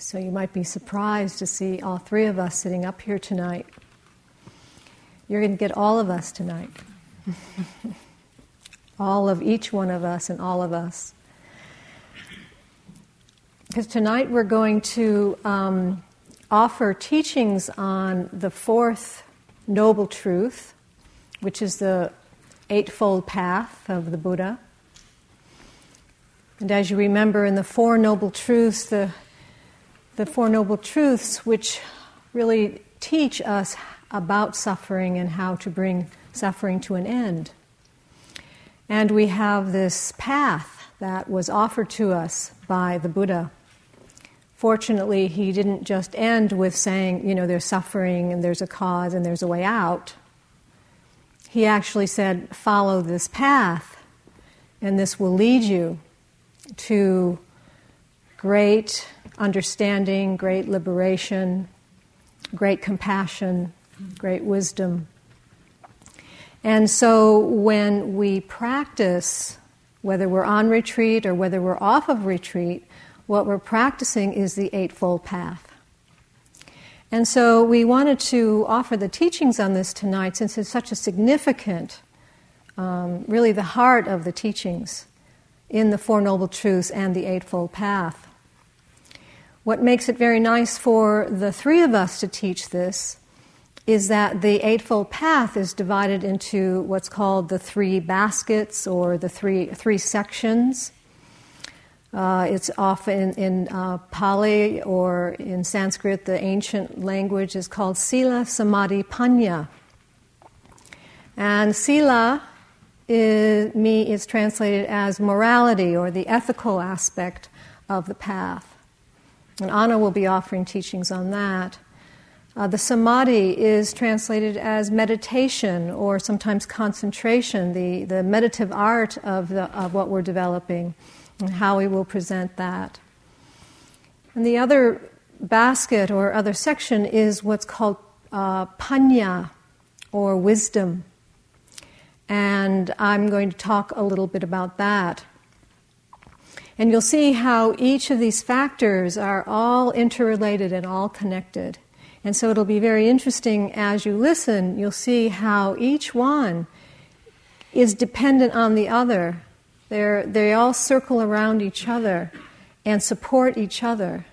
So you might be surprised to see all three of us sitting up here tonight. You're going to get all of us tonight. all of each one of us and all of us. Because tonight we're going to um, offer teachings on the fourth noble truth, which is the Eightfold Path of the Buddha. And as you remember in the Four Noble Truths, the, the Four Noble Truths, which really teach us about suffering and how to bring suffering to an end. And we have this path that was offered to us by the Buddha. Fortunately, he didn't just end with saying, you know, there's suffering and there's a cause and there's a way out he actually said, Follow this path, and this will lead you to great understanding, great liberation, great compassion, great wisdom. And so when we practice, whether we're on retreat or whether we're off of retreat, what we're practicing is the Eightfold Path. And so we wanted to offer the teachings on this tonight since it's such a significant, um, really the heart of the teachings in the Four Noble Truths and the Eightfold Path. What makes it very nice for the three of us to teach this is that the Eightfold Path is divided into what's called the three baskets or the three, three sections. Uh, it's often in uh, Pali or in Sanskrit, the ancient language is called Sila Samadhi Panya. And Sila is, me, is translated as morality or the ethical aspect of the path. And Anna will be offering teachings on that. Uh, the samadhi is translated as meditation or sometimes concentration, the, the meditative art of, the, of what we're developing and how we will present that. And the other basket or other section is what's called uh, panya or wisdom. And I'm going to talk a little bit about that. And you'll see how each of these factors are all interrelated and all connected. And so it'll be very interesting as you listen, you'll see how each one is dependent on the other they're, they all circle around each other and support each other.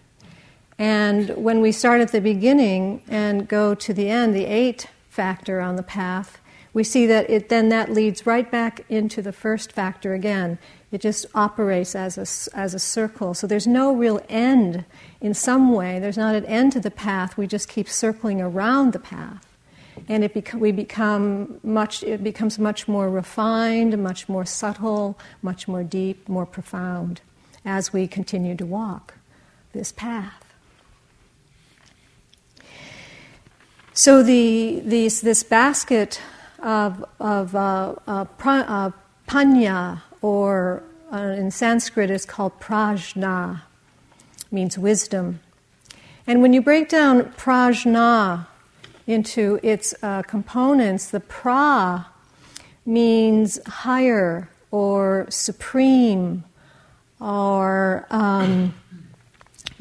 And when we start at the beginning and go to the end, the eight factor on the path, we see that it then that leads right back into the first factor again. It just operates as a, as a circle. So there's no real end in some way. There's not an end to the path. We just keep circling around the path and it bec- we become much, it becomes much more refined, much more subtle, much more deep, more profound as we continue to walk this path. So the, these, this basket of, of uh, uh, pra, uh, panya, or uh, in Sanskrit is called prajna, means wisdom. And when you break down prajna, into its uh, components, the pra means higher or supreme or um,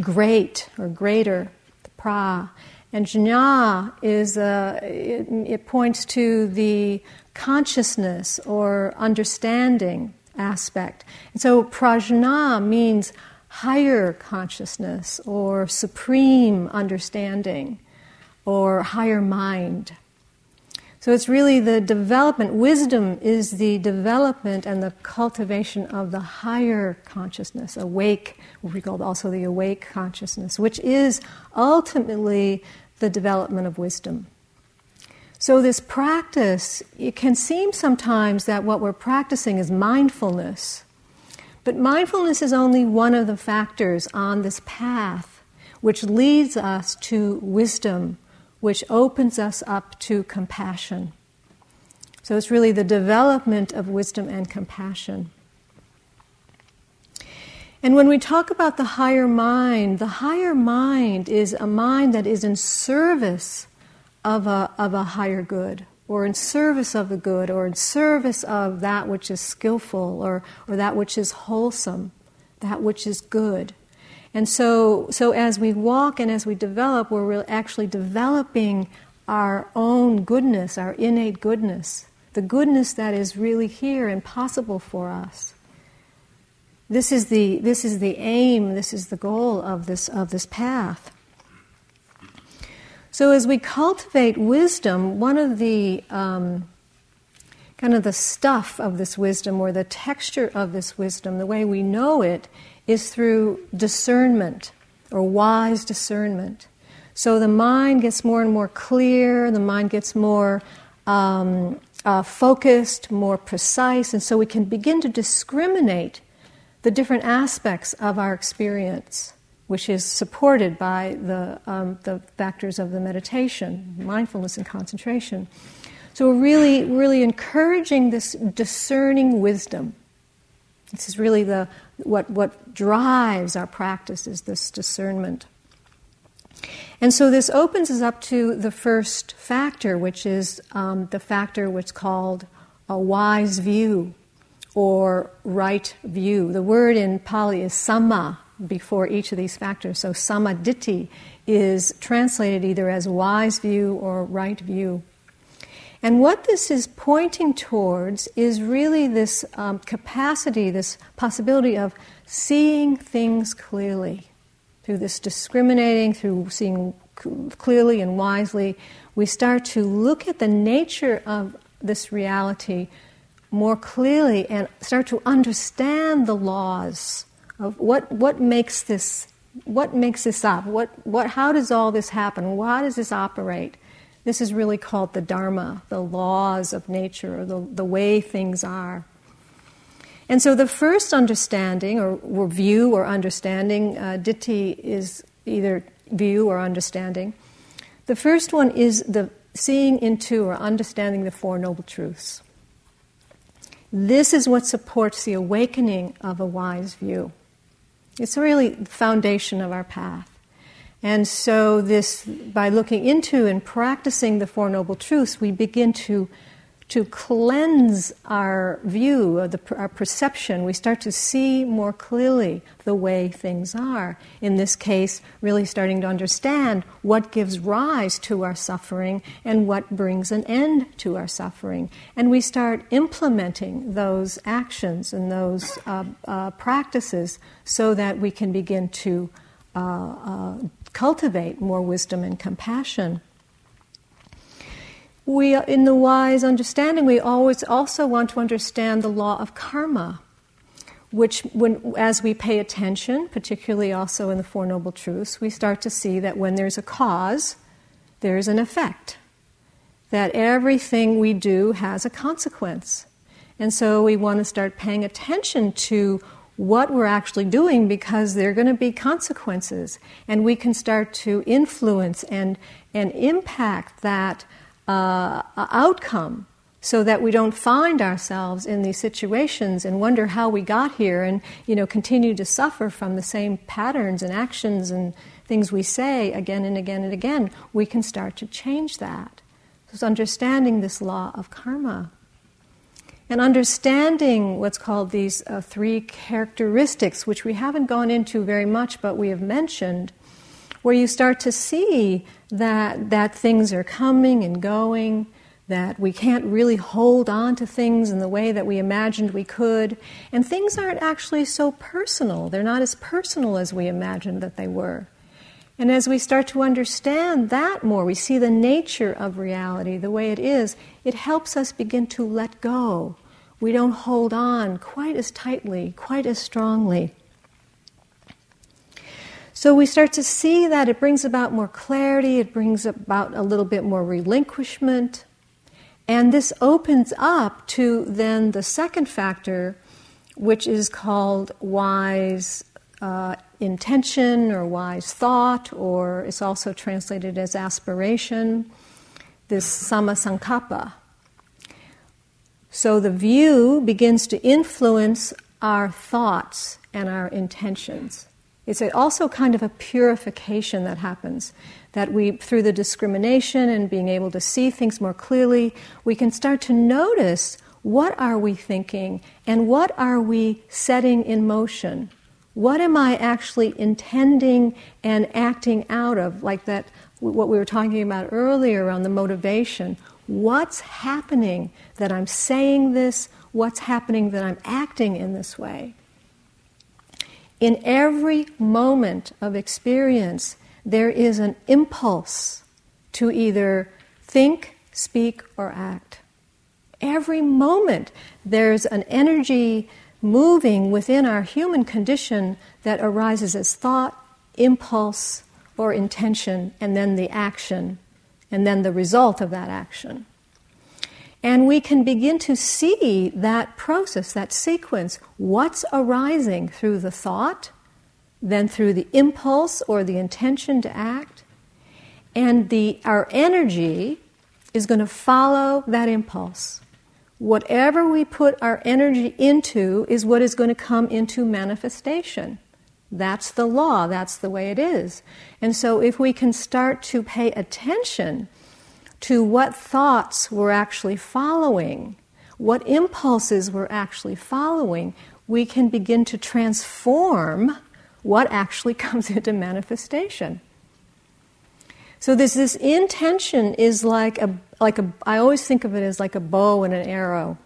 great or greater, the pra. And jna is a, it, it points to the consciousness or understanding aspect. And so prajna means higher consciousness or supreme understanding or higher mind. So it's really the development, wisdom is the development and the cultivation of the higher consciousness, awake, we call also the awake consciousness, which is ultimately the development of wisdom. So, this practice, it can seem sometimes that what we're practicing is mindfulness. But mindfulness is only one of the factors on this path which leads us to wisdom which opens us up to compassion. So it's really the development of wisdom and compassion. And when we talk about the higher mind, the higher mind is a mind that is in service of a, of a higher good, or in service of the good, or in service of that which is skillful, or, or that which is wholesome, that which is good. And so, so as we walk and as we develop, we're actually developing our own goodness, our innate goodness, the goodness that is really here and possible for us. This is the, this is the aim, this is the goal of this, of this path. So, as we cultivate wisdom, one of the um, kind of the stuff of this wisdom or the texture of this wisdom, the way we know it, is through discernment or wise discernment. So the mind gets more and more clear, the mind gets more um, uh, focused, more precise, and so we can begin to discriminate the different aspects of our experience, which is supported by the, um, the factors of the meditation, mindfulness and concentration. So we're really, really encouraging this discerning wisdom. This is really the, what, what drives our practice is this discernment. And so this opens us up to the first factor, which is um, the factor is called a wise view or right view. The word in Pali is samma before each of these factors. So sammaditthi is translated either as wise view or right view. And what this is pointing towards is really this um, capacity, this possibility of seeing things clearly. Through this discriminating, through seeing clearly and wisely, we start to look at the nature of this reality more clearly and start to understand the laws of what, what makes this what makes this up? What, what how does all this happen? How does this operate? This is really called the dharma the laws of nature or the, the way things are. And so the first understanding or, or view or understanding uh, ditthi is either view or understanding. The first one is the seeing into or understanding the four noble truths. This is what supports the awakening of a wise view. It's really the foundation of our path. And so, this, by looking into and practicing the Four Noble Truths, we begin to to cleanse our view, the, our perception. We start to see more clearly the way things are. In this case, really starting to understand what gives rise to our suffering and what brings an end to our suffering. And we start implementing those actions and those uh, uh, practices so that we can begin to uh, uh cultivate more wisdom and compassion we, in the wise understanding, we always also want to understand the law of karma, which, when, as we pay attention, particularly also in the Four Noble Truths, we start to see that when there's a cause, there's an effect. That everything we do has a consequence. And so we want to start paying attention to what we're actually doing because there are going to be consequences. And we can start to influence and, and impact that uh, outcome so that we don't find ourselves in these situations and wonder how we got here and you know continue to suffer from the same patterns and actions and things we say again and again and again. We can start to change that. So it's understanding this law of karma. And understanding what's called these uh, three characteristics which we haven't gone into very much but we have mentioned where you start to see that, that things are coming and going, that we can't really hold on to things in the way that we imagined we could, and things aren't actually so personal. They're not as personal as we imagined that they were. And as we start to understand that more, we see the nature of reality the way it is, it helps us begin to let go. We don't hold on quite as tightly, quite as strongly. So we start to see that it brings about more clarity, it brings about a little bit more relinquishment. And this opens up to then the second factor, which is called wise uh, intention or wise thought, or it's also translated as aspiration, this sammasankappa. So the view begins to influence our thoughts and our intentions. It's also kind of a purification that happens. That we, through the discrimination and being able to see things more clearly, we can start to notice what are we thinking and what are we setting in motion? What am I actually intending and acting out of? Like that, what we were talking about earlier on the motivation. What's happening that I'm saying this? What's happening that I'm acting in this way? In every moment of experience, there is an impulse to either think, speak, or act. Every moment, there's an energy moving within our human condition that arises as thought, impulse, or intention, and then the action, and then the result of that action. And we can begin to see that process, that sequence, what's arising through the thought, then through the impulse or the intention to act. And the, our energy is going to follow that impulse. Whatever we put our energy into is what is going to come into manifestation. That's the law, that's the way it is. And so, if we can start to pay attention to what thoughts we're actually following, what impulses we're actually following, we can begin to transform what actually comes into manifestation. So this this intention is like a like a I always think of it as like a bow and an arrow.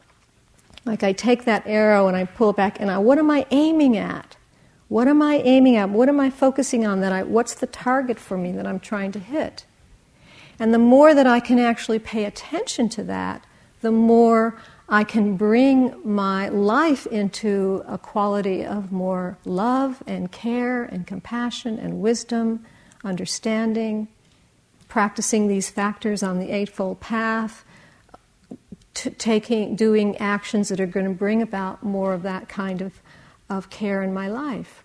Like I take that arrow and I pull it back and I what am I aiming at? What am I aiming at? What am I focusing on that I what's the target for me that I'm trying to hit? And the more that I can actually pay attention to that, the more I can bring my life into a quality of more love and care and compassion and wisdom, understanding, practicing these factors on the Eightfold Path, t- taking, doing actions that are going to bring about more of that kind of, of care in my life.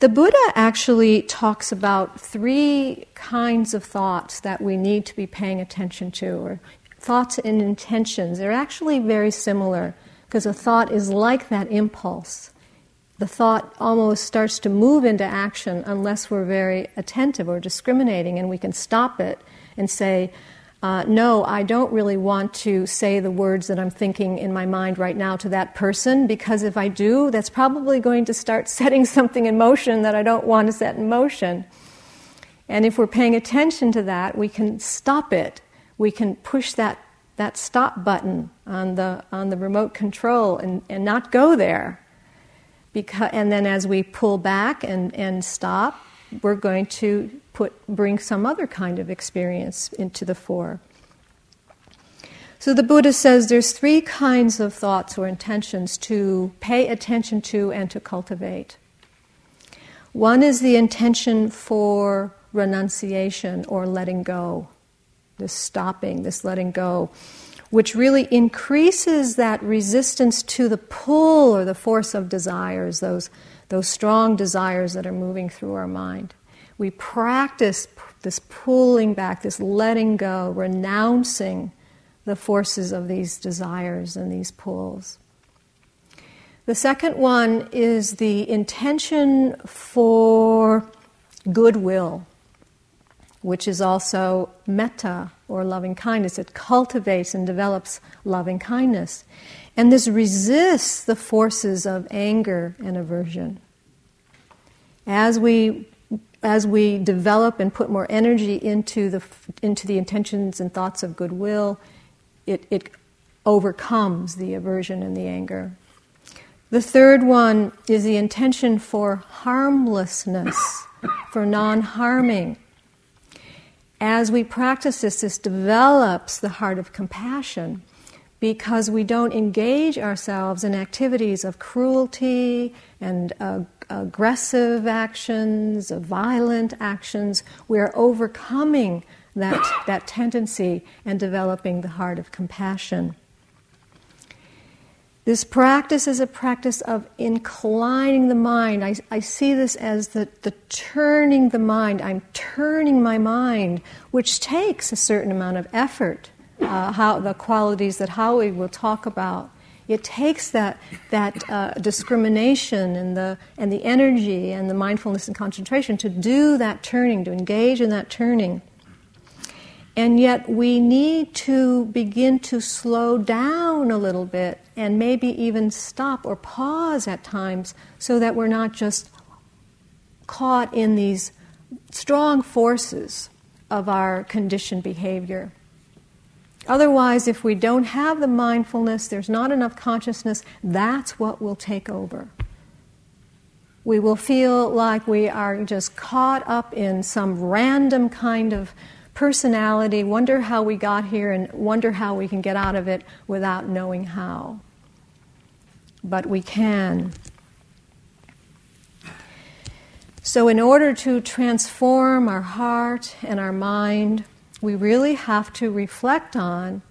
The Buddha actually talks about three kinds of thoughts that we need to be paying attention to, or thoughts and intentions. They're actually very similar because a thought is like that impulse the thought almost starts to move into action unless we're very attentive or discriminating and we can stop it and say, uh, no, I don't really want to say the words that I'm thinking in my mind right now to that person because if I do, that's probably going to start setting something in motion that I don't want to set in motion. And if we're paying attention to that, we can stop it. We can push that, that stop button on the, on the remote control and, and not go there. Because, and then as we pull back and, and stop, we're going to put, bring some other kind of experience into the fore. So the Buddha says there's three kinds of thoughts or intentions to pay attention to and to cultivate. One is the intention for renunciation or letting go, this stopping, this letting go which really increases that resistance to the pull or the force of desires, those, those strong desires that are moving through our mind. We practice this pulling back, this letting go, renouncing the forces of these desires and these pulls. The second one is the intention for goodwill, which is also metta or loving kindness. It cultivates and develops loving kindness. And this resists the forces of anger and aversion. As we, as we develop and put more energy into the, into the intentions and thoughts of goodwill, it, it overcomes the aversion and the anger. The third one is the intention for harmlessness, for non harming as we practice this, this develops the heart of compassion because we don't engage ourselves in activities of cruelty and uh, aggressive actions, of violent actions. We're overcoming that, that tendency and developing the heart of compassion. This practice is a practice of inclining the mind. I, I see this as the, the turning the mind. I'm turning my mind, which takes a certain amount of effort. Uh, how the qualities that Howie will talk about. It takes that that uh, discrimination and the and the energy and the mindfulness and concentration to do that turning, to engage in that turning. And yet we need to begin to slow down a little bit and maybe even stop or pause at times so that we're not just caught in these strong forces of our conditioned behavior. Otherwise, if we don't have the mindfulness, there's not enough consciousness, that's what will take over. We will feel like we are just caught up in some random kind of personality, wonder how we got here, and wonder how we can get out of it without knowing how. But we can. So, in order to transform our heart and our mind, we really have to reflect on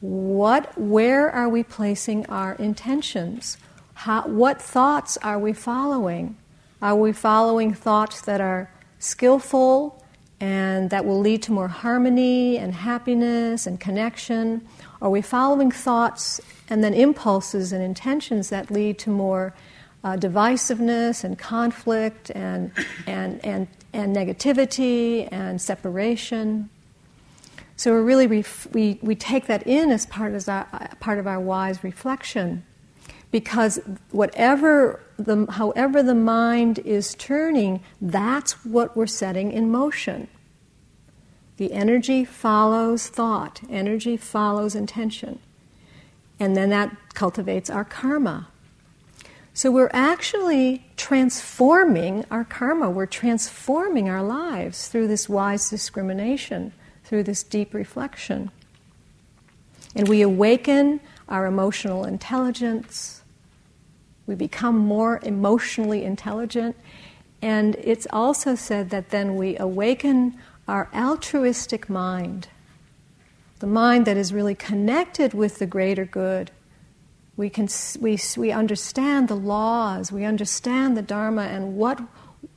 what, where are we placing our intentions? How, what thoughts are we following? Are we following thoughts that are skillful and that will lead to more harmony and happiness and connection? Are we following thoughts and then impulses and intentions that lead to more uh, divisiveness and conflict and, and, and, and negativity and separation? So we're really ref- we, we take that in as part of our, part of our wise reflection because whatever the, however the mind is turning, that's what we're setting in motion. The energy follows thought, energy follows intention. And then that cultivates our karma. So we're actually transforming our karma, we're transforming our lives through this wise discrimination, through this deep reflection. And we awaken our emotional intelligence, we become more emotionally intelligent. And it's also said that then we awaken our altruistic mind, the mind that is really connected with the greater good. We, can, we, we understand the laws, we understand the Dharma and what,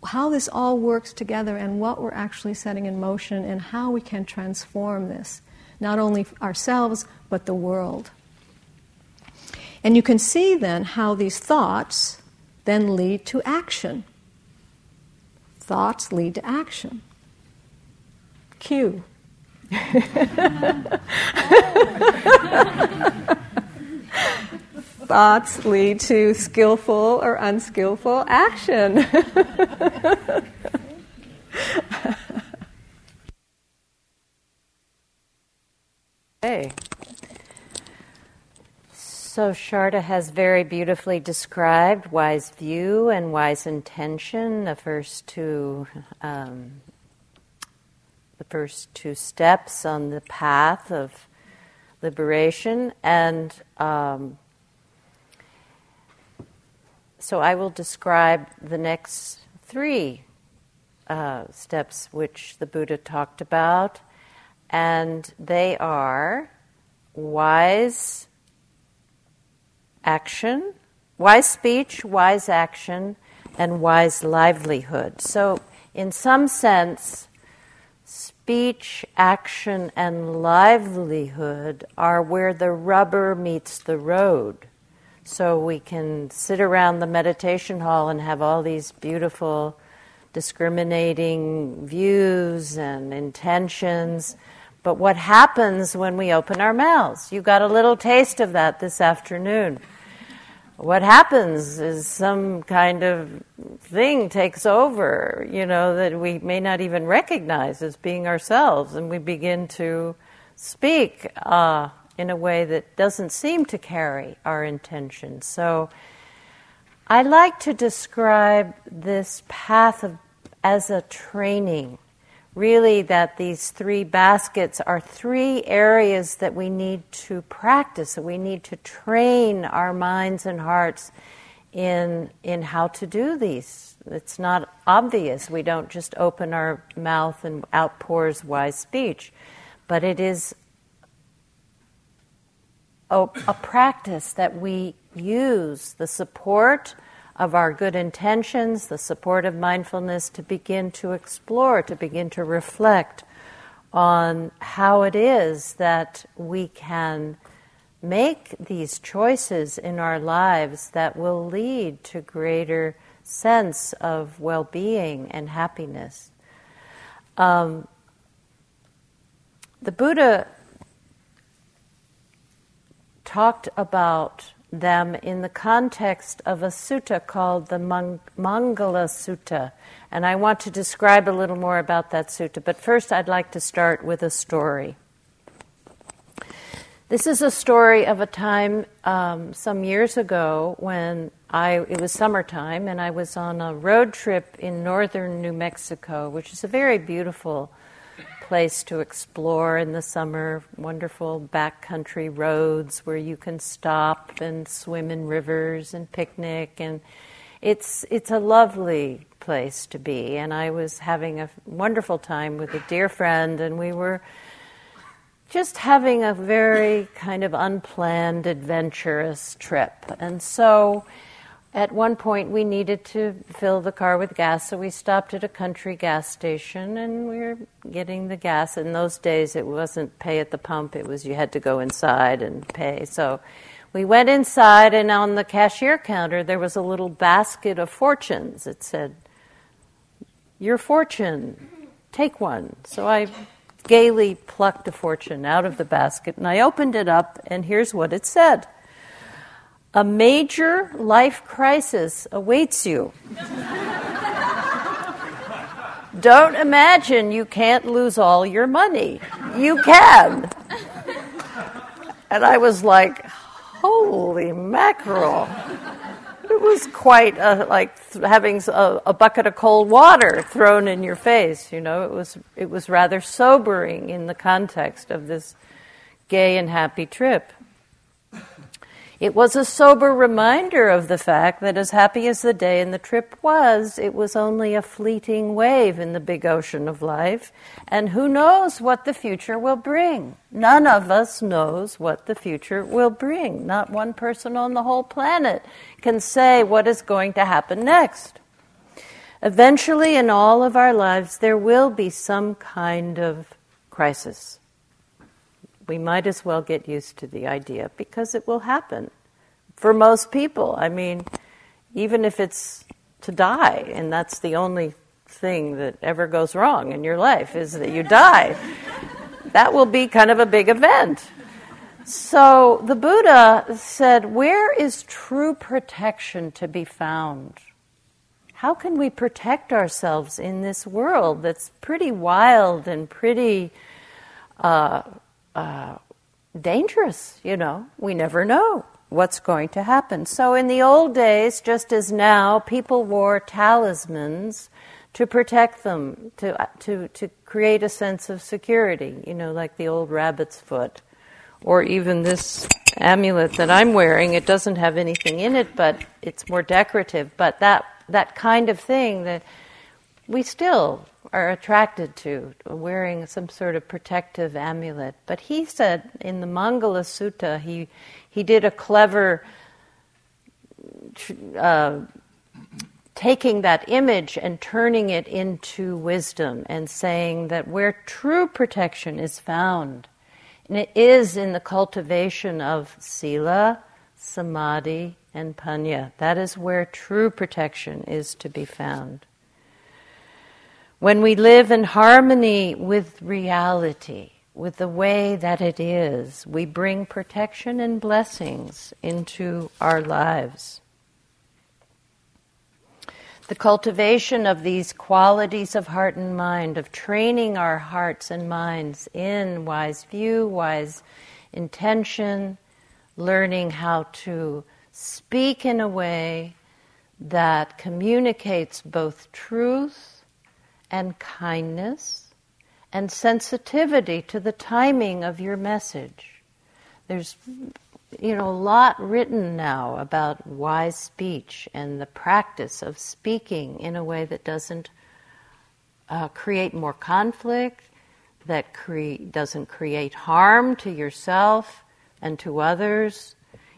how this all works together and what we're actually setting in motion and how we can transform this, not only ourselves, but the world. And you can see then how these thoughts then lead to action. Thoughts lead to action. Cue. Thoughts lead to skillful or unskillful action. hey. So, Sharda has very beautifully described wise view and wise intention, the first two, um, the first two steps on the path of liberation, and um, so I will describe the next three uh, steps which the Buddha talked about, and they are wise action, wise speech, wise action, and wise livelihood. So, in some sense, speech, action, and livelihood are where the rubber meets the road. So we can sit around the meditation hall and have all these beautiful discriminating views and intentions, but what happens when we open our mouths? You got a little taste of that this afternoon. What happens is some kind of thing takes over, you know, that we may not even recognize as being ourselves, and we begin to speak uh, in a way that doesn't seem to carry our intention. So I like to describe this path of, as a training really that these three baskets are three areas that we need to practice, that we need to train our minds and hearts in, in how to do these. It's not obvious. We don't just open our mouth and outpours wise speech, but it is a, a practice that we use the support of our good intentions, the support of mindfulness to begin to explore, to begin to reflect on how it is that we can make these choices in our lives that will lead to greater sense of well-being and happiness. Um, the Buddha talked about them in the context of a sutta called the Mang- Mangala Sutta. And I want to describe a little more about that sutta. But first, I'd like to start with a story. This is a story of a time um, some years ago when I it was summertime and I was on a road trip in northern New Mexico, which is a very beautiful place to explore in the summer. Wonderful backcountry roads where you can stop and swim in rivers and picnic and it's it's a lovely place to be and I was having a wonderful time with a dear friend and we were just having a very kind of unplanned, adventurous trip. And so at one point we needed to fill the car with gas, so we stopped at a country gas station and we were getting the gas. In those days, it wasn't pay at the pump, it was you had to go inside and pay. So we went inside, and on the cashier counter, there was a little basket of fortunes. It said, Your fortune, take one. So I gaily plucked a fortune out of the basket and I opened it up, and here's what it said A major life crisis awaits you. Don't imagine you can't lose all your money. You can. And I was like, holy mackerel it was quite a, like having a, a, bucket of cold water thrown in your face. You know, it was it was rather sobering in the context of this gay and happy trip. It was a sober reminder of the fact that, as happy as the day and the trip was, it was only a fleeting wave in the big ocean of life, and who knows what the future will bring? None of us knows what the future will bring. Not one person on the whole planet can say what is going to happen next. Eventually, in all of our lives, there will be some kind of crisis we might as well get used to the idea because it will happen for most people. I mean, even if it's to die, and that's the only thing that ever goes wrong in your life is that you die. that will be kind of a big event. So the Buddha said, Where is true protection to be found? How can we protect ourselves in this world that's pretty wild and pretty uh, uh, dangerous, you know. We never know what's going to happen. So, in the old days, just as now, people wore talismans to protect them, to, uh, to, to create a sense of security, you know, like the old rabbit's foot. Or even this amulet that I'm wearing, it doesn't have anything in it, but it's more decorative. But that, that kind of thing that we still are attracted to, wearing some sort of protective amulet. But he said in the Mangala Sutta, he, he did a clever uh, taking that image and turning it into wisdom and saying that where true protection is found, and it is in the cultivation of sila, samadhi, and panya. That is where true protection is to be found. When we live in harmony with reality, with the way that it is, we bring protection and blessings into our lives. The cultivation of these qualities of heart and mind, of training our hearts and minds in wise view, wise intention, learning how to speak in a way that communicates both truth and kindness and sensitivity to the timing of your message. There's you know a lot written now about wise speech and the practice of speaking in a way that doesn't uh, create more conflict, that cre- doesn't create harm to yourself and to others.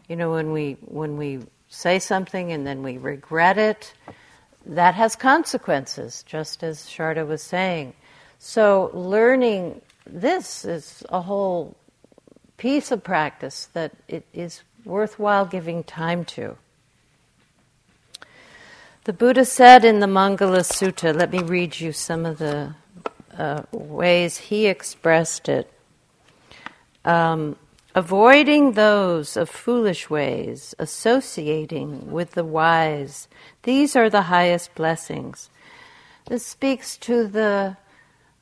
You know, when we when we say something and then we regret it, that has consequences, just as Sharda was saying. So, learning this is a whole piece of practice that it is worthwhile giving time to. The Buddha said in the Mangala Sutta, let me read you some of the uh, ways he expressed it. Um, avoiding those of foolish ways, associating with the wise. These are the highest blessings. This speaks to the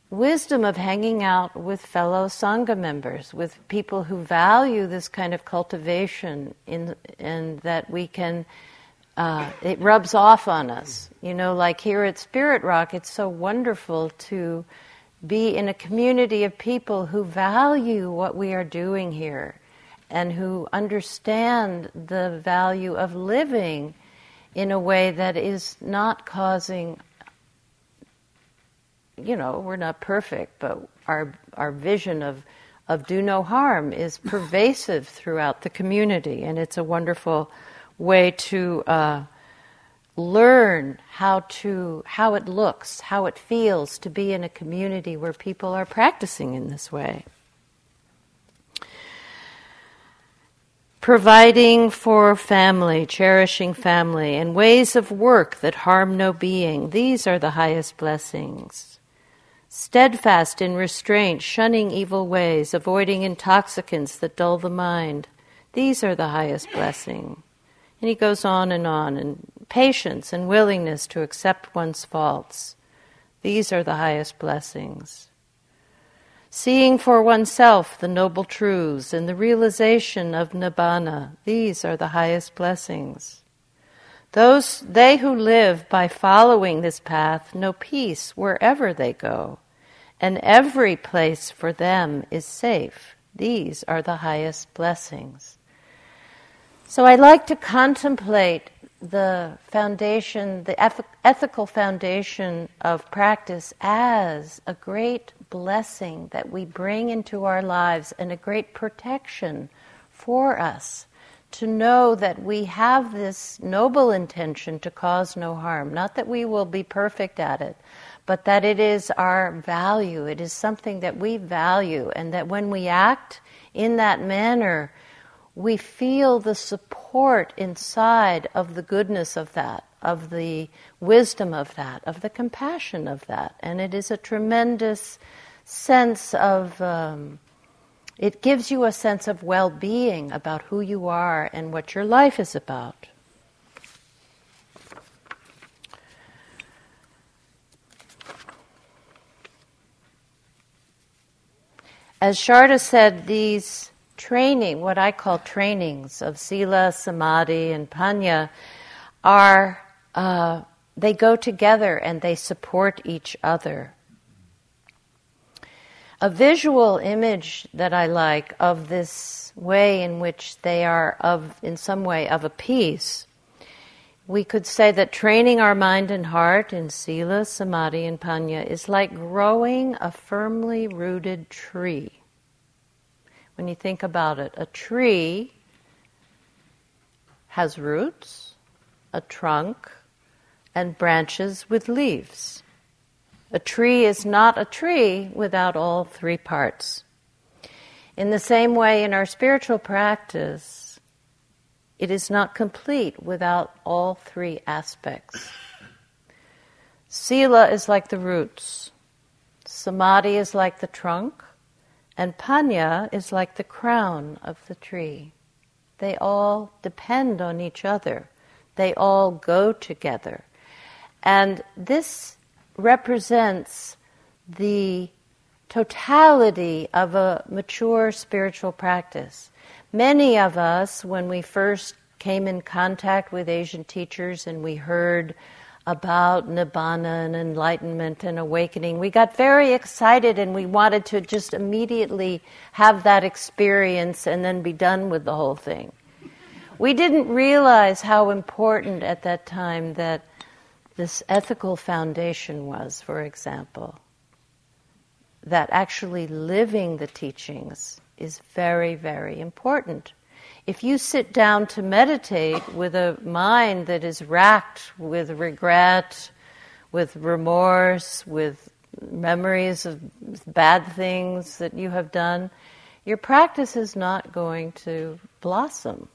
wisdom of hanging out with fellow Sangha members, with people who value this kind of cultivation, in, and that we can, uh, it rubs off on us. You know, like here at Spirit Rock, it's so wonderful to be in a community of people who value what we are doing here and who understand the value of living in a way that is not causing you know we're not perfect but our our vision of of do no harm is pervasive throughout the community. And it's a wonderful way to uh, learn how to how it looks, how it feels to be in a community where people are practicing in this way. Providing for family, cherishing family, and ways of work that harm no being, these are the highest blessings. Steadfast in restraint, shunning evil ways, avoiding intoxicants that dull the mind, these are the highest blessing. And he goes on and on, and patience and willingness to accept one's faults. These are the highest blessings. Seeing for oneself the noble truths and the realization of nibbana, these are the highest blessings. Those they who live by following this path know peace wherever they go, and every place for them is safe. These are the highest blessings. So I like to contemplate the foundation, the ethical foundation of practice as a great blessing that we bring into our lives and a great protection for us to know that we have this noble intention to cause no harm. Not that we will be perfect at it, but that it is our value. It is something that we value, and that when we act in that manner, we feel the support inside of the goodness of that, of the wisdom of that, of the compassion of that. And it is a tremendous sense of, um, it gives you a sense of well being about who you are and what your life is about. As Sharda said, these training, what I call trainings of sila, samadhi, and panya, are uh, they go together and they support each other. A visual image that I like of this way in which they are of, in some way, of a piece. We could say that training our mind and heart in sila, samadhi, and panya is like growing a firmly rooted tree when you think about it. A tree has roots, a trunk, and branches with leaves. A tree is not a tree without all three parts. In the same way, in our spiritual practice, it is not complete without all three aspects. Sila is like the roots, samadhi is like the trunk, and panya is like the crown of the tree. They all depend on each other, they all go together. And this represents the totality of a mature spiritual practice. Many of us, when we first came in contact with Asian teachers and we heard about nibbana and enlightenment and awakening. We got very excited and we wanted to just immediately have that experience and then be done with the whole thing. We didn't realize how important at that time that this ethical foundation was, for example. That actually living the teachings is very, very important if you sit down to meditate with a mind that is racked with regret, with remorse, with memories of bad things that you have done, your practice is not going to blossom.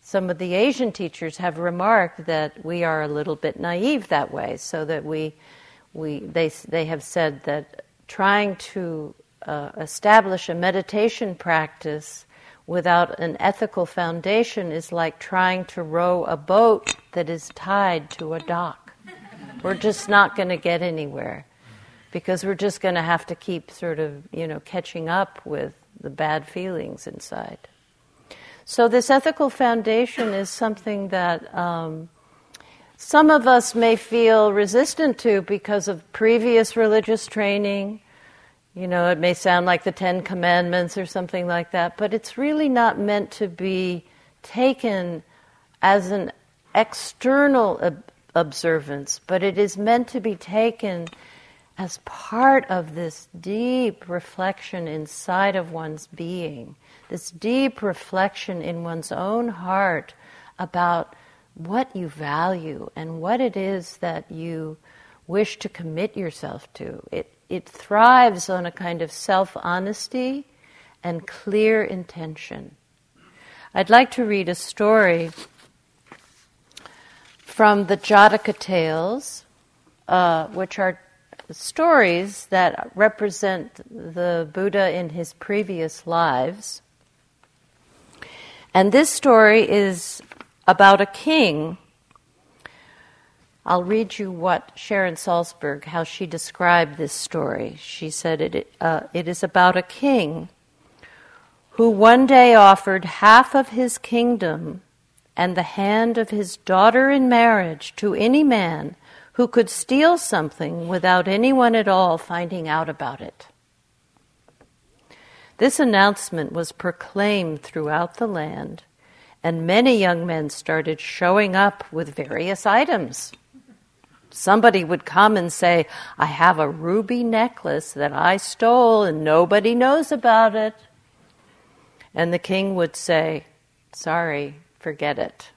Some of the Asian teachers have remarked that we are a little bit naive that way, so that we, we they, they have said that trying to uh, establish a meditation practice without an ethical foundation is like trying to row a boat that is tied to a dock. We're just not going to get anywhere because we're just going to have to keep sort of, you know, catching up with the bad feelings inside. So, this ethical foundation is something that um, some of us may feel resistant to because of previous religious training. You know, it may sound like the Ten Commandments or something like that, but it's really not meant to be taken as an external ob- observance, but it is meant to be taken as part of this deep reflection inside of one's being, this deep reflection in one's own heart about what you value and what it is that you wish to commit yourself to. It, it thrives on a kind of self honesty and clear intention. I'd like to read a story from the Jataka tales, uh, which are stories that represent the Buddha in his previous lives. And this story is about a king. I'll read you what Sharon Salzberg, how she described this story. She said it, uh, it is about a king who one day offered half of his kingdom and the hand of his daughter in marriage to any man who could steal something without anyone at all finding out about it. This announcement was proclaimed throughout the land, and many young men started showing up with various items. Somebody would come and say, I have a ruby necklace that I stole and nobody knows about it. And the king would say, Sorry, forget it.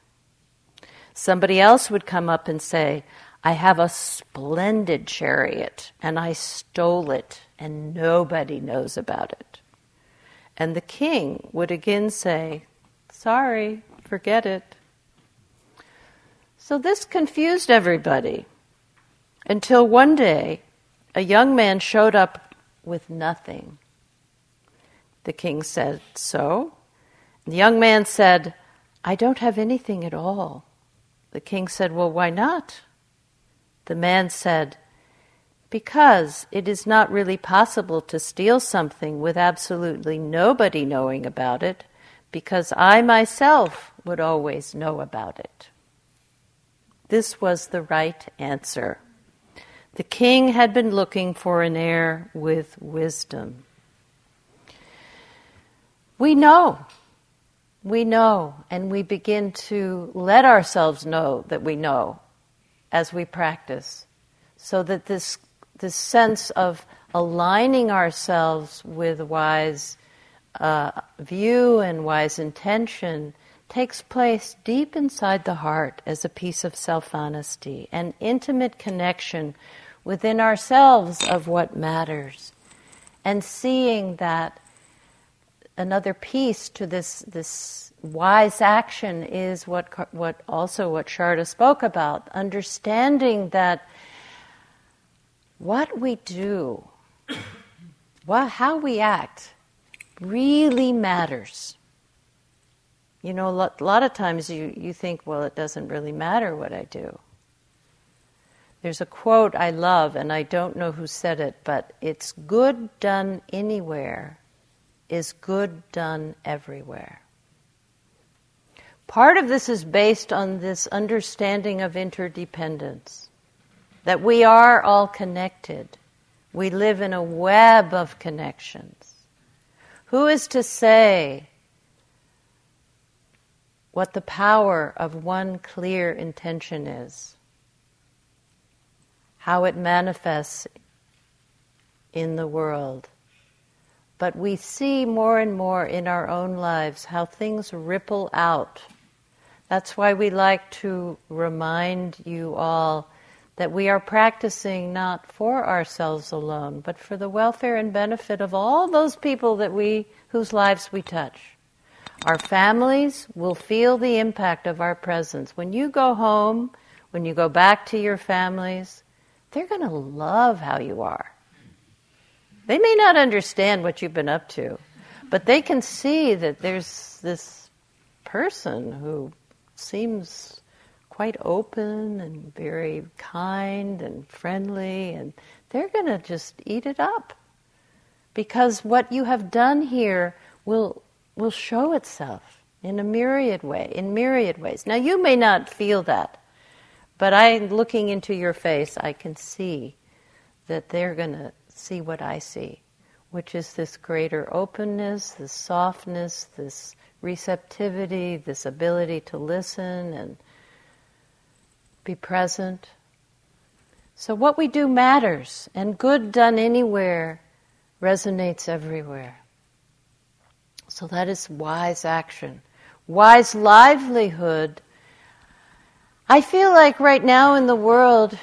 Somebody else would come up and say, I have a splendid chariot and I stole it and nobody knows about it. And the king would again say, Sorry, forget it. So this confused everybody until one day a young man showed up with nothing. The king said, So? The young man said, I don't have anything at all. The king said, Well, why not? The man said, Because it is not really possible to steal something with absolutely nobody knowing about it, because I myself would always know about it. This was the right answer. The king had been looking for an heir with wisdom. We know. We know, and we begin to let ourselves know that we know as we practice, so that this, this sense of aligning ourselves with wise uh, view and wise intention takes place deep inside the heart as a piece of self honesty, an intimate connection within ourselves of what matters, and seeing that another piece to this this wise action is what what also what Sharda spoke about, understanding that what we do, what, how we act, really matters. You know, a lot, a lot of times you, you think, well, it doesn't really matter what I do. There's a quote I love, and I don't know who said it, but it's good done anywhere is good done everywhere. Part of this is based on this understanding of interdependence, that we are all connected. We live in a web of connections. Who is to say what the power of one clear intention is? How it manifests in the world? But we see more and more in our own lives how things ripple out. That's why we like to remind you all that we are practicing not for ourselves alone, but for the welfare and benefit of all those people that we whose lives we touch. Our families will feel the impact of our presence. When you go home, when you go back to your families, they're going to love how you are. They may not understand what you've been up to, but they can see that there's this person who seems quite open and very kind and friendly, and they're going to just eat it up. Because what you have done here will, will show itself in a myriad way, in myriad ways. Now you may not feel that, but I looking into your face, I can see that they're going to see what I see, which is this greater openness, this softness, this receptivity, this ability to listen and be present. So, what we do matters, and good done anywhere resonates everywhere. So, that is wise action. Wise livelihood. I feel like right now in the world,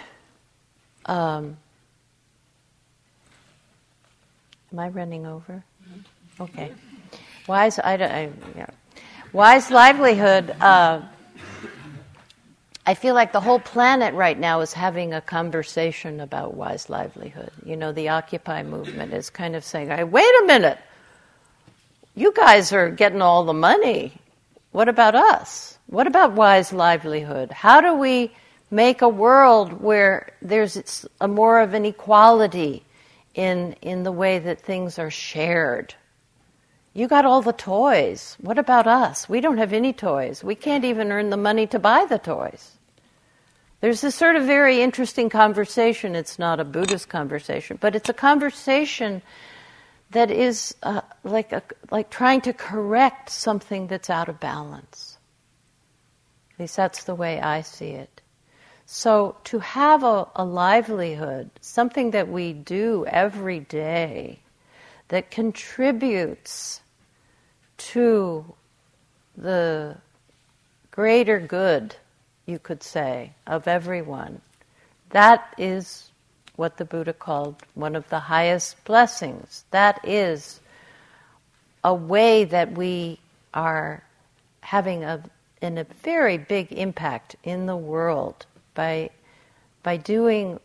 um, am I running over? Okay. Wise, I, don't, I, yeah. Wise livelihood. Uh, I feel like the whole planet right now is having a conversation about wise livelihood. You know, the Occupy movement is kind of saying, hey, wait a minute, you guys are getting all the money. What about us? What about wise livelihood? How do we make a world where there's a more of an equality in, in the way that things are shared? You got all the toys. What about us? We don't have any toys. We can't even earn the money to buy the toys. There's this sort of very interesting conversation. It's not a Buddhist conversation, but it's a conversation that is uh, like, a, like trying to correct something that's out of balance. Least that's the way I see it. So to have a, a livelihood, something that we do every day that contributes to the greater good you could say, of everyone. That is what the Buddha called one of the highest blessings. That is a way that we are having a, in a very big impact in the world by, by doing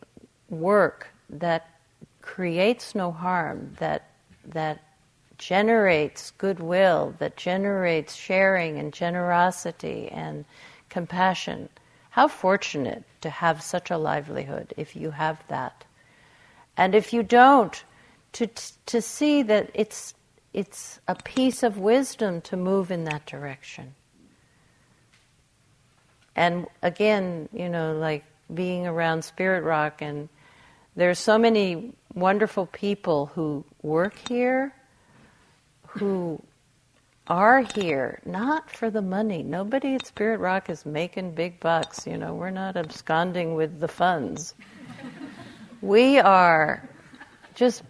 work that creates no harm, that, that generates goodwill, that generates sharing and generosity and compassion. How fortunate to have such a livelihood if you have that. And if you don't, to, to see that it's, it's a piece of wisdom to move in that direction. And again, you know, like being around Spirit Rock, and there's so many wonderful people who work here who are here not for the money. Nobody at Spirit Rock is making big bucks. You know, we're not absconding with the funds. we are just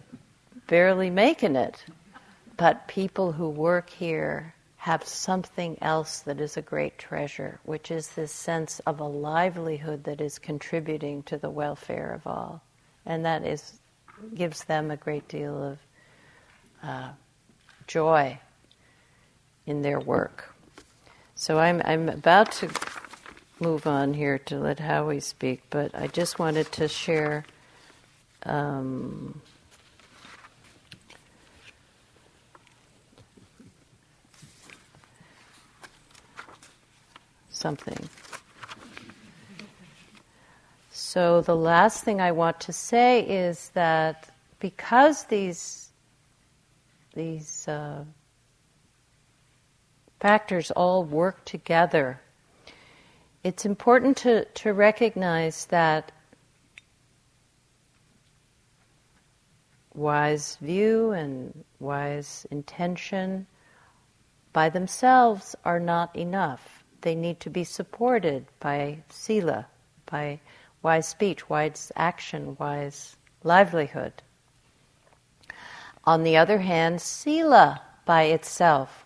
barely making it. But people who work here have something else that is a great treasure, which is this sense of a livelihood that is contributing to the welfare of all. And that is gives them a great deal of uh, joy in their work. So I'm, I'm about to move on here to let Howie speak, but I just wanted to share um, something. So the last thing I want to say is that because these these uh, factors all work together, it's important to, to recognize that wise view and wise intention by themselves are not enough. They need to be supported by sila, by wise speech, wise action, wise livelihood. On the other hand, sila by itself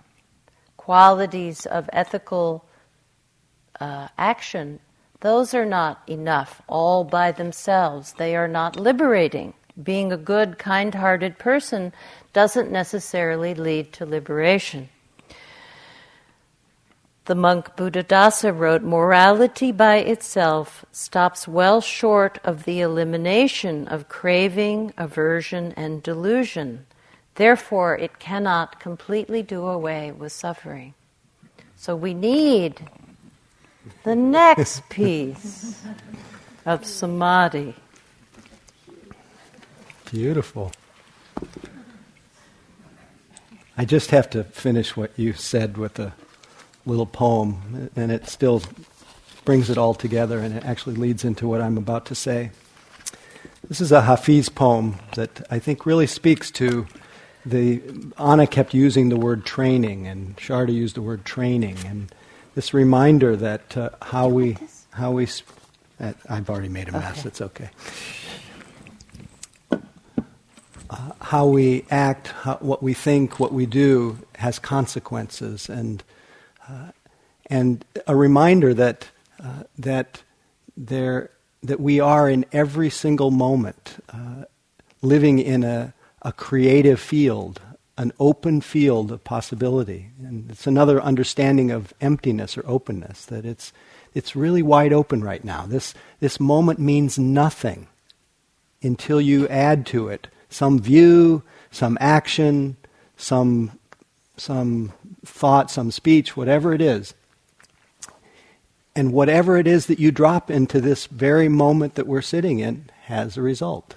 qualities of ethical uh, action, those are not enough all by themselves. They are not liberating. Being a good, kind hearted person doesn't necessarily lead to liberation. The monk Buddhadasa wrote Morality by itself stops well short of the elimination of craving, aversion, and delusion. Therefore, it cannot completely do away with suffering. So we need the next piece of samadhi. Beautiful. I just have to finish what you said with a little poem, and it still brings it all together and it actually leads into what I'm about to say. This is a Hafiz poem that I think really speaks to the. Anna kept using the word training, and Sharda used the word training, and this reminder that uh, how we. How we sp- uh, I've already made a mess, okay. it's okay. Uh, how we act, how, what we think, what we do has consequences, and and a reminder that uh, that there that we are in every single moment uh, living in a, a creative field, an open field of possibility, and it's another understanding of emptiness or openness that it's it's really wide open right now. This this moment means nothing until you add to it some view, some action, some some thought, some speech, whatever it is. And whatever it is that you drop into this very moment that we're sitting in has a result.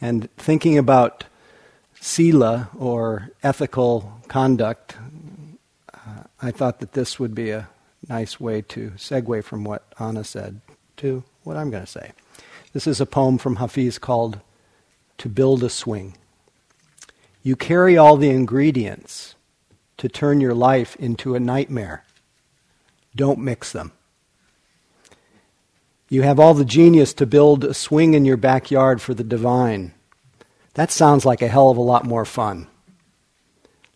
And thinking about sila or ethical conduct, uh, I thought that this would be a nice way to segue from what Anna said to what I'm going to say. This is a poem from Hafiz called To Build a Swing. You carry all the ingredients to turn your life into a nightmare. Don't mix them. You have all the genius to build a swing in your backyard for the divine. That sounds like a hell of a lot more fun.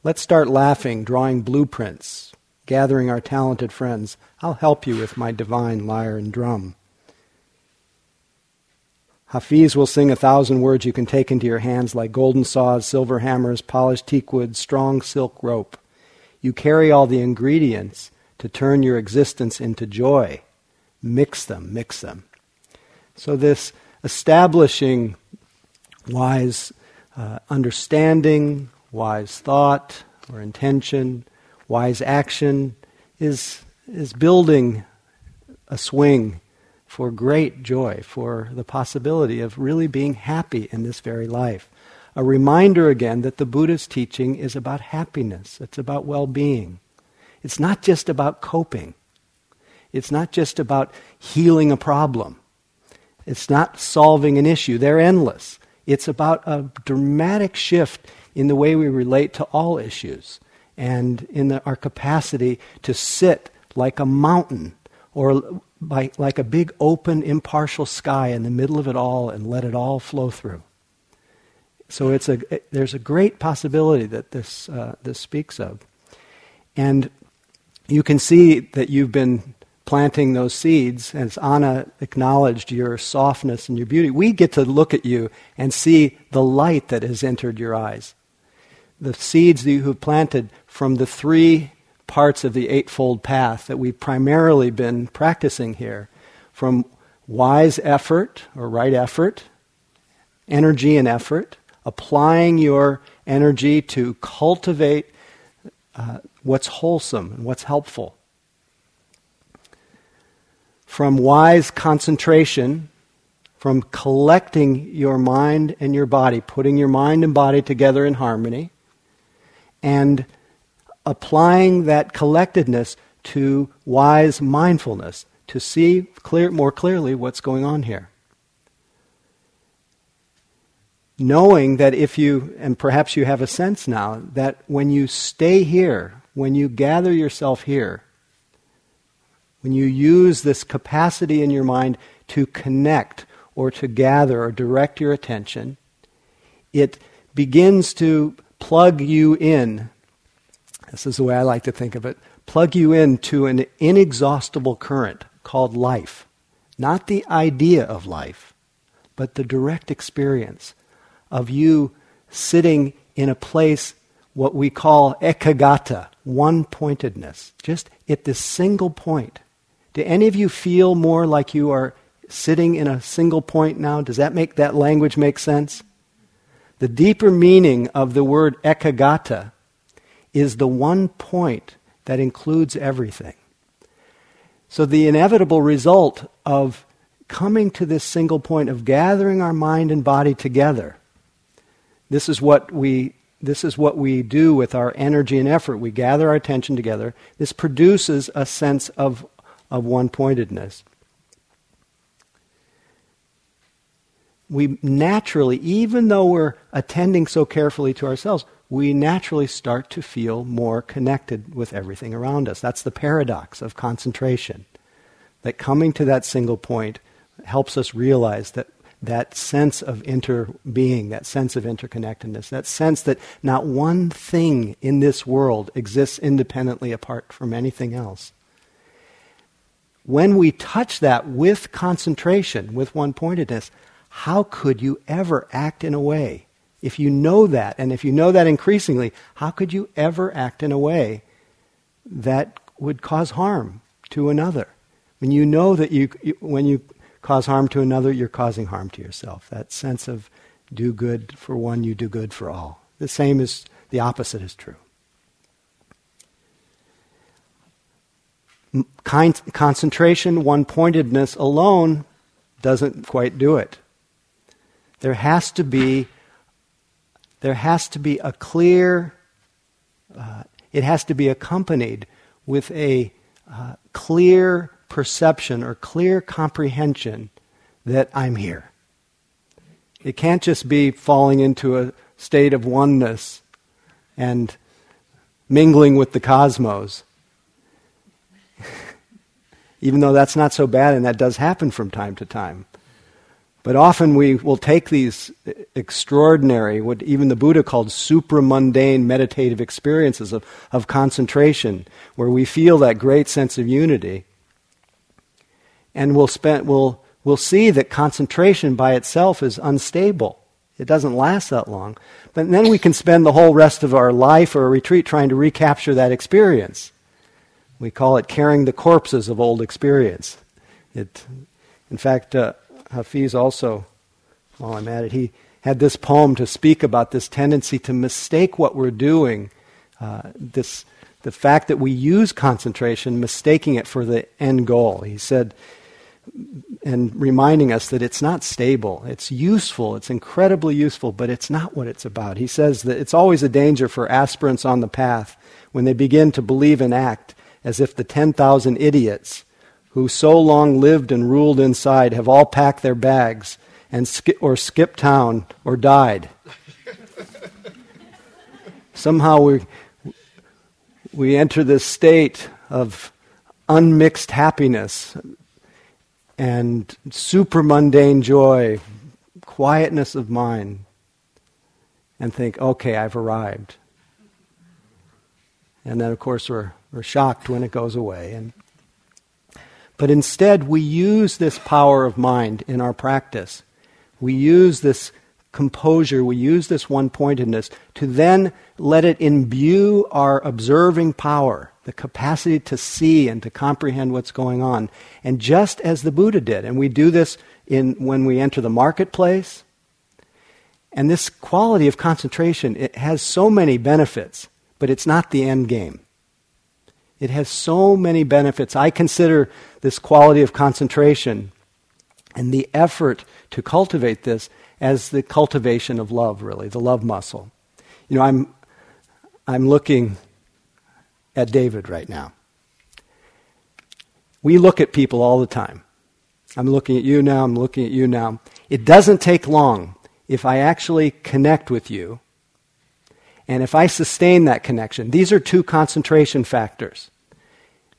Let's start laughing, drawing blueprints, gathering our talented friends. I'll help you with my divine lyre and drum. Hafiz will sing a thousand words you can take into your hands like golden saws, silver hammers, polished teakwood, strong silk rope. You carry all the ingredients to turn your existence into joy. Mix them, mix them. So, this establishing wise uh, understanding, wise thought or intention, wise action is, is building a swing for great joy, for the possibility of really being happy in this very life a reminder again that the Buddha's teaching is about happiness, it's about well being. It's not just about coping, it's not just about healing a problem, it's not solving an issue. They're endless. It's about a dramatic shift in the way we relate to all issues and in the, our capacity to sit like a mountain or by, like a big open impartial sky in the middle of it all and let it all flow through. So it's a, there's a great possibility that this, uh, this speaks of. And you can see that you've been planting those seeds, as Anna acknowledged your softness and your beauty. We get to look at you and see the light that has entered your eyes. The seeds that you have planted from the three parts of the Eightfold Path that we've primarily been practicing here from wise effort or right effort, energy and effort, applying your energy to cultivate uh, what's wholesome and what's helpful. From wise concentration, from collecting your mind and your body, putting your mind and body together in harmony, and applying that collectedness to wise mindfulness to see clear, more clearly what's going on here knowing that if you, and perhaps you have a sense now, that when you stay here, when you gather yourself here, when you use this capacity in your mind to connect or to gather or direct your attention, it begins to plug you in. This is the way I like to think of it plug you into an inexhaustible current called life. Not the idea of life, but the direct experience of you sitting in a place what we call ekaggata, one pointedness, just at this single point. Do any of you feel more like you are sitting in a single point now? Does that make that language make sense? The deeper meaning of the word ekaggata is the one point that includes everything. So, the inevitable result of coming to this single point of gathering our mind and body together, this is what we, this is what we do with our energy and effort. We gather our attention together. This produces a sense of, of one pointedness. We naturally, even though we're attending so carefully to ourselves, we naturally start to feel more connected with everything around us. That's the paradox of concentration. That coming to that single point helps us realize that that sense of interbeing, that sense of interconnectedness, that sense that not one thing in this world exists independently apart from anything else. When we touch that with concentration, with one pointedness, how could you ever act in a way if you know that, and if you know that increasingly, how could you ever act in a way that would cause harm to another? When you know that you, when you cause harm to another, you're causing harm to yourself. That sense of do good for one, you do good for all. The same is, the opposite is true. Con- concentration, one pointedness alone doesn't quite do it. There has to be there has to be a clear, uh, it has to be accompanied with a uh, clear perception or clear comprehension that I'm here. It can't just be falling into a state of oneness and mingling with the cosmos. Even though that's not so bad and that does happen from time to time. But often we will take these extraordinary, what even the Buddha called supramundane meditative experiences of, of concentration, where we feel that great sense of unity. And we'll, spend, we'll, we'll see that concentration by itself is unstable. It doesn't last that long. But then we can spend the whole rest of our life or a retreat trying to recapture that experience. We call it carrying the corpses of old experience. It, in fact, uh, Hafiz also, while I'm at it, he had this poem to speak about this tendency to mistake what we're doing, uh, this, the fact that we use concentration, mistaking it for the end goal. He said, and reminding us that it's not stable. It's useful, it's incredibly useful, but it's not what it's about. He says that it's always a danger for aspirants on the path when they begin to believe and act as if the 10,000 idiots who so long lived and ruled inside have all packed their bags and or skipped town or died. Somehow we, we enter this state of unmixed happiness and super mundane joy, quietness of mind, and think, okay, I've arrived. And then, of course, we're, we're shocked when it goes away. And but instead, we use this power of mind in our practice. We use this composure, we use this one pointedness to then let it imbue our observing power, the capacity to see and to comprehend what's going on. And just as the Buddha did, and we do this in, when we enter the marketplace, and this quality of concentration, it has so many benefits, but it's not the end game. It has so many benefits. I consider this quality of concentration and the effort to cultivate this as the cultivation of love, really, the love muscle. You know, I'm, I'm looking at David right now. We look at people all the time. I'm looking at you now, I'm looking at you now. It doesn't take long if I actually connect with you and if I sustain that connection, these are two concentration factors.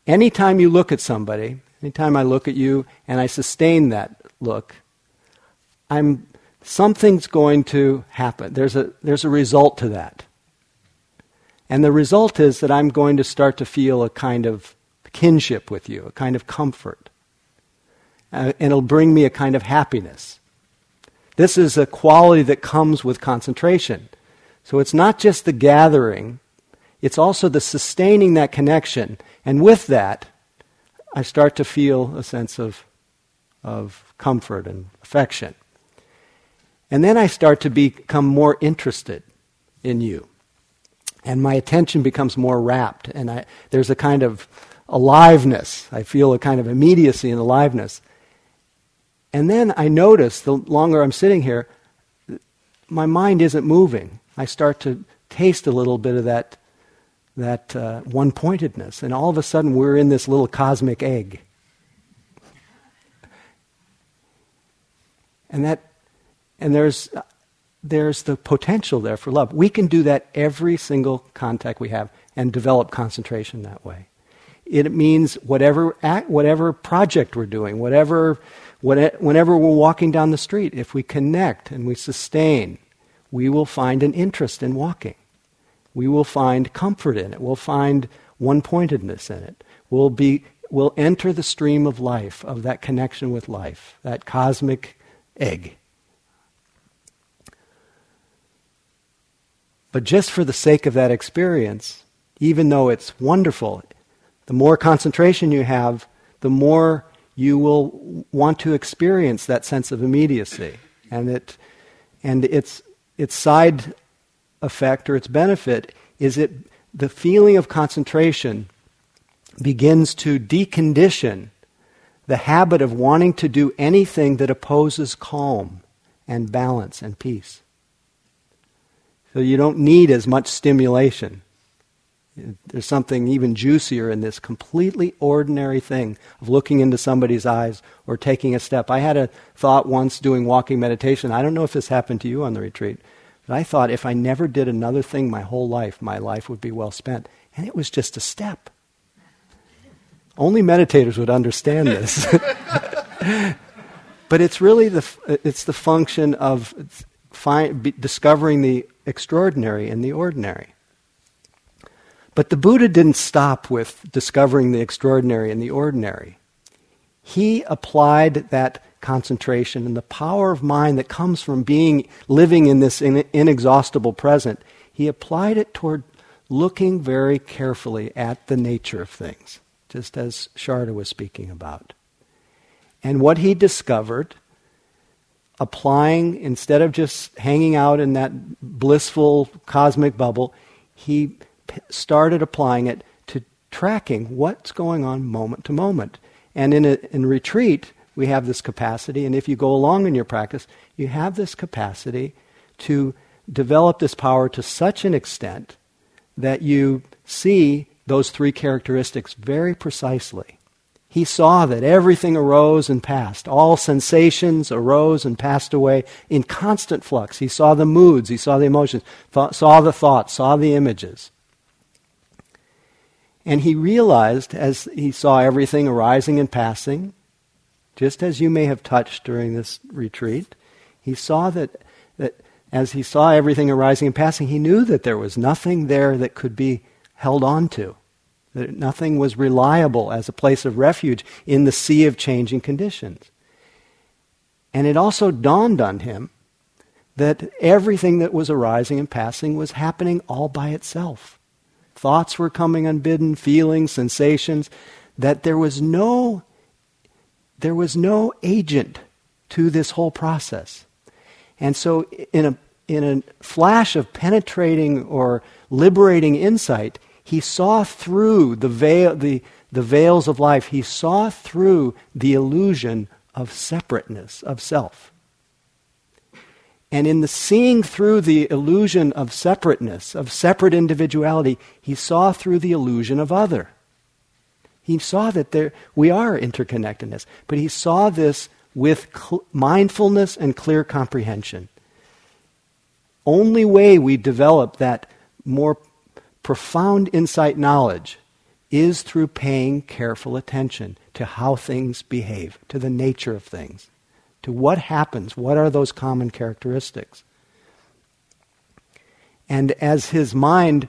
Anytime you look at somebody, anytime I look at you and I sustain that look, I'm something's going to happen. There's a there's a result to that. And the result is that I'm going to start to feel a kind of kinship with you, a kind of comfort. Uh, and it'll bring me a kind of happiness. This is a quality that comes with concentration. So it's not just the gathering, it's also the sustaining that connection. And with that, I start to feel a sense of, of comfort and affection. And then I start to become more interested in you. And my attention becomes more rapt. And I, there's a kind of aliveness. I feel a kind of immediacy and aliveness. And then I notice the longer I'm sitting here, my mind isn't moving. I start to taste a little bit of that, that uh, one pointedness. And all of a sudden, we're in this little cosmic egg. And, that, and there's, there's the potential there for love. We can do that every single contact we have and develop concentration that way. It means whatever, act, whatever project we're doing, whatever Whenever we're walking down the street, if we connect and we sustain, we will find an interest in walking. We will find comfort in it. We'll find one pointedness in it. We'll, be, we'll enter the stream of life, of that connection with life, that cosmic egg. But just for the sake of that experience, even though it's wonderful, the more concentration you have, the more you will want to experience that sense of immediacy. And, it, and its, its side effect or its benefit is it the feeling of concentration begins to decondition the habit of wanting to do anything that opposes calm and balance and peace. So you don't need as much stimulation. There's something even juicier in this completely ordinary thing of looking into somebody's eyes or taking a step. I had a thought once doing walking meditation. I don't know if this happened to you on the retreat, but I thought if I never did another thing my whole life, my life would be well spent. And it was just a step. Only meditators would understand this. but it's really the, it's the function of find, discovering the extraordinary in the ordinary. But the Buddha didn't stop with discovering the extraordinary and the ordinary. He applied that concentration and the power of mind that comes from being living in this inexhaustible present. He applied it toward looking very carefully at the nature of things, just as Sharda was speaking about. And what he discovered, applying, instead of just hanging out in that blissful cosmic bubble, he started applying it to tracking what's going on moment to moment. And in, a, in retreat, we have this capacity, and if you go along in your practice, you have this capacity to develop this power to such an extent that you see those three characteristics very precisely. He saw that everything arose and passed. All sensations arose and passed away in constant flux. He saw the moods, he saw the emotions, thought, saw the thoughts, saw the images. And he realized as he saw everything arising and passing, just as you may have touched during this retreat, he saw that, that as he saw everything arising and passing, he knew that there was nothing there that could be held on to, that nothing was reliable as a place of refuge in the sea of changing conditions. And it also dawned on him that everything that was arising and passing was happening all by itself. Thoughts were coming unbidden, feelings, sensations, that there was no there was no agent to this whole process. And so in a in a flash of penetrating or liberating insight, he saw through the veil the, the veils of life, he saw through the illusion of separateness, of self. And in the seeing through the illusion of separateness, of separate individuality, he saw through the illusion of other. He saw that there, we are interconnectedness, but he saw this with cl- mindfulness and clear comprehension. Only way we develop that more profound insight knowledge is through paying careful attention to how things behave, to the nature of things to what happens, what are those common characteristics. And as his mind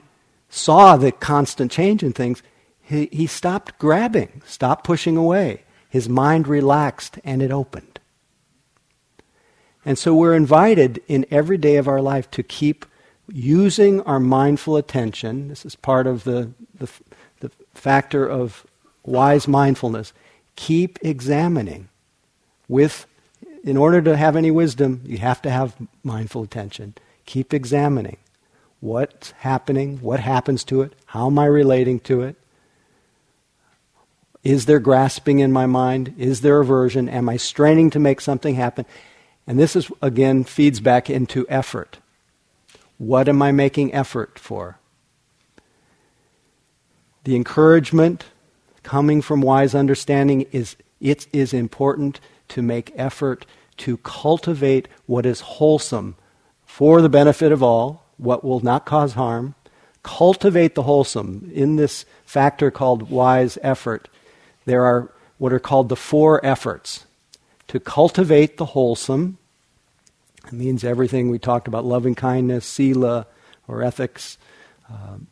saw the constant change in things, he, he stopped grabbing, stopped pushing away. His mind relaxed and it opened. And so we're invited in every day of our life to keep using our mindful attention, this is part of the, the, the factor of wise mindfulness, keep examining with in order to have any wisdom, you have to have mindful attention. Keep examining what's happening, what happens to it, how am I relating to it? Is there grasping in my mind? Is there aversion? Am I straining to make something happen? And this is, again, feeds back into effort. What am I making effort for? The encouragement coming from wise understanding is it is important to make effort to cultivate what is wholesome for the benefit of all, what will not cause harm. Cultivate the wholesome. In this factor called wise effort, there are what are called the four efforts. To cultivate the wholesome, it means everything we talked about loving kindness, sila, or ethics. Um,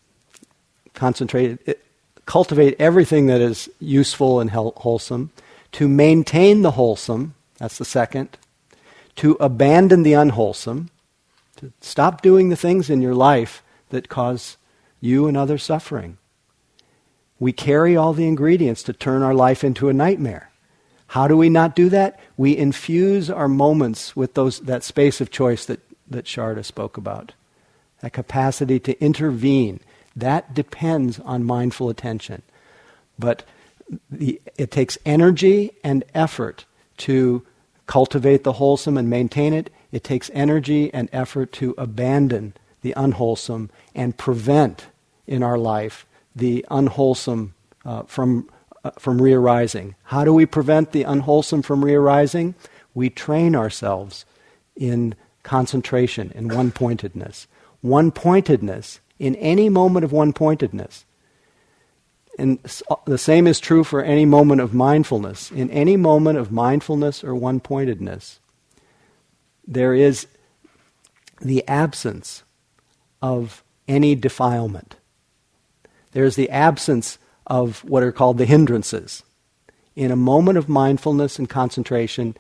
concentrate, it, cultivate everything that is useful and wholesome. To maintain the wholesome, that's the second. To abandon the unwholesome, to stop doing the things in your life that cause you and others suffering. We carry all the ingredients to turn our life into a nightmare. How do we not do that? We infuse our moments with those, that space of choice that, that Sharda spoke about. That capacity to intervene. That depends on mindful attention. But the, it takes energy and effort to cultivate the wholesome and maintain it, it takes energy and effort to abandon the unwholesome and prevent in our life the unwholesome uh, from, Uh, from re-arising. How do we prevent the unwholesome from re-arising? We train ourselves in concentration, in one-pointedness. One-pointedness, in any moment of one-pointedness, and uh, the same is true for any moment of mindfulness. In any moment of mindfulness or one pointedness, there is the absence of any defilement. There's the absence of what are called the hindrances. In a moment of mindfulness and concentration,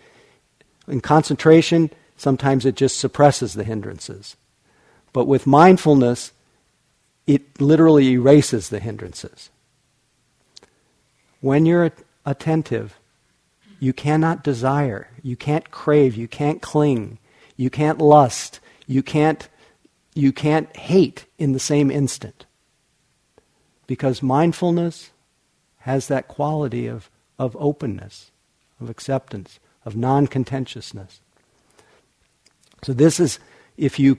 in concentration, sometimes it just suppresses the hindrances. But with mindfulness, it literally erases the hindrances. When you're attentive, you cannot desire, you can't crave, you can't cling, you can't lust, you can't, you can't hate in the same instant. Because mindfulness has that quality of, of openness, of acceptance, of non contentiousness. So, this is, if you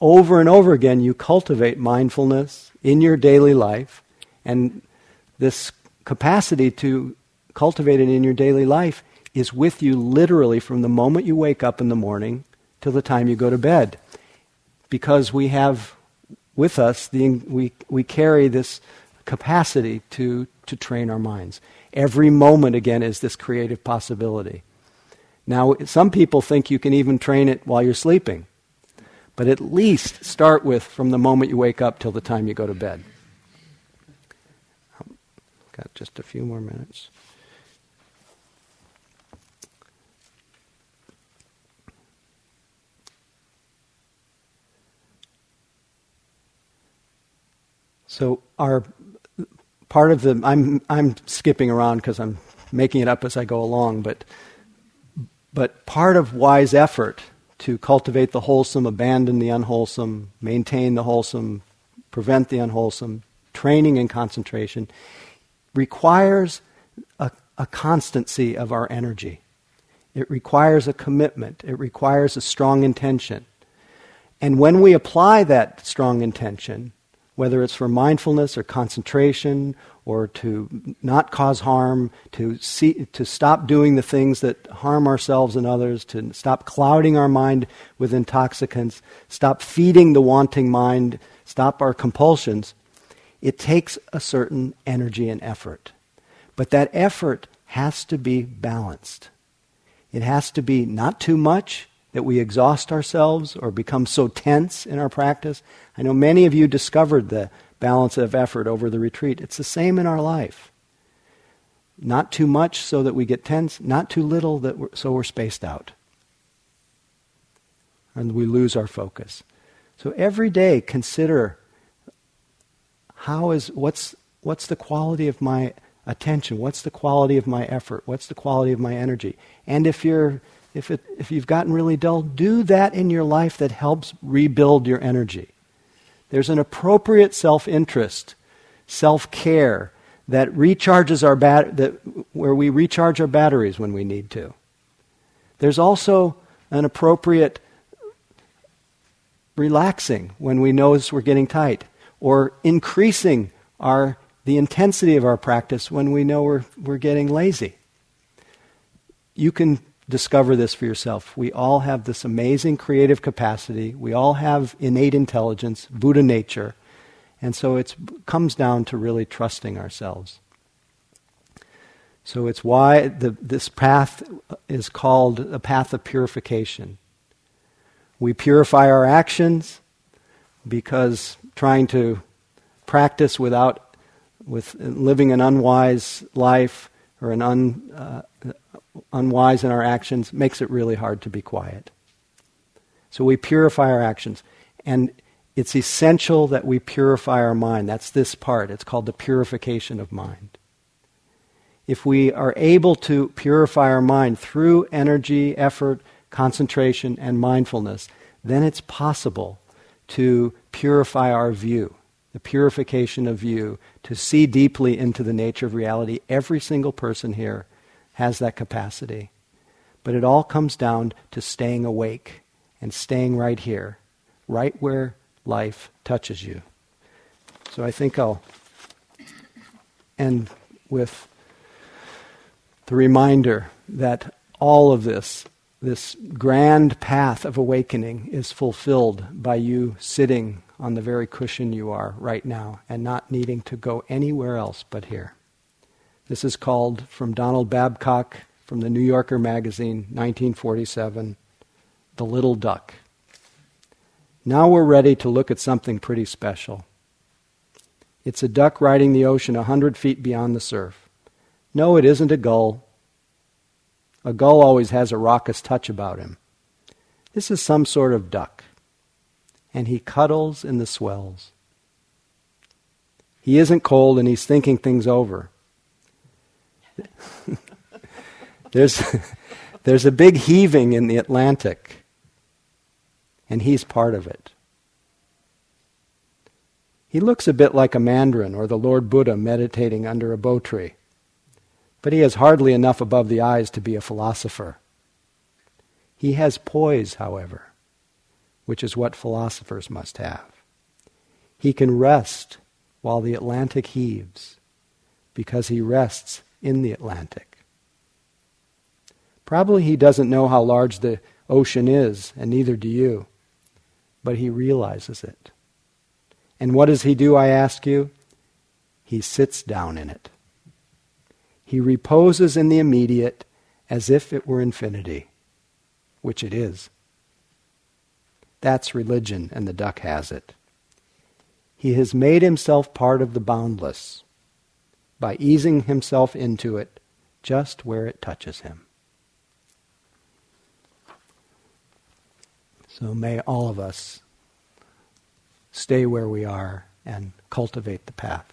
over and over again, you cultivate mindfulness in your daily life, and this capacity to cultivate it in your daily life is with you literally from the moment you wake up in the morning till the time you go to bed. Because we have with us, the, we, we carry this capacity to, to train our minds. Every moment, again, is this creative possibility. Now, some people think you can even train it while you're sleeping. But at least start with from the moment you wake up till the time you go to bed. Um, got just a few more minutes. So our part of the I'm I'm skipping around because I'm making it up as I go along, but but part of wise effort to cultivate the wholesome, abandon the unwholesome, maintain the wholesome, prevent the unwholesome, training and concentration requires a, a constancy of our energy. It requires a commitment. It requires a strong intention. And when we apply that strong intention, whether it's for mindfulness or concentration or to not cause harm, to, see, to stop doing the things that harm ourselves and others, to stop clouding our mind with intoxicants, stop feeding the wanting mind, stop our compulsions, it takes a certain energy and effort. But that effort has to be balanced. It has to be not too much that we exhaust ourselves or become so tense in our practice. I know many of you discovered the balance of effort over the retreat. It's the same in our life. Not too much so that we get tense, not too little that we're, so we're spaced out. And we lose our focus. So every day consider how is what's what's the quality of my attention? What's the quality of my effort? What's the quality of my energy? And if you're if it, if you've gotten really dull, do that in your life that helps rebuild your energy. There's an appropriate self-interest, self-care that recharges our bat- that where we recharge our batteries when we need to. There's also an appropriate relaxing when we notice we're getting tight, or increasing our the intensity of our practice when we know we're, we're getting lazy. You can discover this for yourself. We all have this amazing creative capacity. We all have innate intelligence, Buddha nature. And so it comes down to really trusting ourselves. So it's why the, this path is called a path of purification. We purify our actions because trying to practice without with living an unwise life or an un, uh, unwise in our actions makes it really hard to be quiet. So we purify our actions. And it's essential that we purify our mind. That's this part. It's called the purification of mind. If we are able to purify our mind through energy, effort, concentration, and mindfulness, then it's possible to purify our view, the purification of view, to see deeply into the nature of reality. Every single person here has that capacity. But it all comes down to staying awake and staying right here, right where life touches you. So I think I'll end with the reminder that all of this, this grand path of awakening, is fulfilled by you sitting on the very cushion you are right now and not needing to go anywhere else but here. This is called, from Donald Babcock from the New Yorker magazine, 1947, The Little Duck. Now we're ready to look at something pretty special. It's a duck riding the ocean a hundred feet beyond the surf. No, it isn't a gull. A gull always has a raucous touch about him. This is some sort of duck. And he cuddles in the swells. He isn't cold and he's thinking things over. there's, there's a big heaving in the Atlantic, and he's part of it. He looks a bit like a mandarin or the Lord Buddha meditating under a bo tree, but he has hardly enough above the eyes to be a philosopher. He has poise, however, which is what philosophers must have. He can rest while the Atlantic heaves because he rests in the Atlantic. Probably he doesn't know how large the ocean is, and neither do you, but he realizes it. And what does he do, I ask you? He sits down in it. He reposes in the immediate as if it were infinity, which it is. That's religion, and the duck has it. He has made himself part of the boundless by easing himself into it just where it touches him. So may all of us stay where we are and cultivate the path.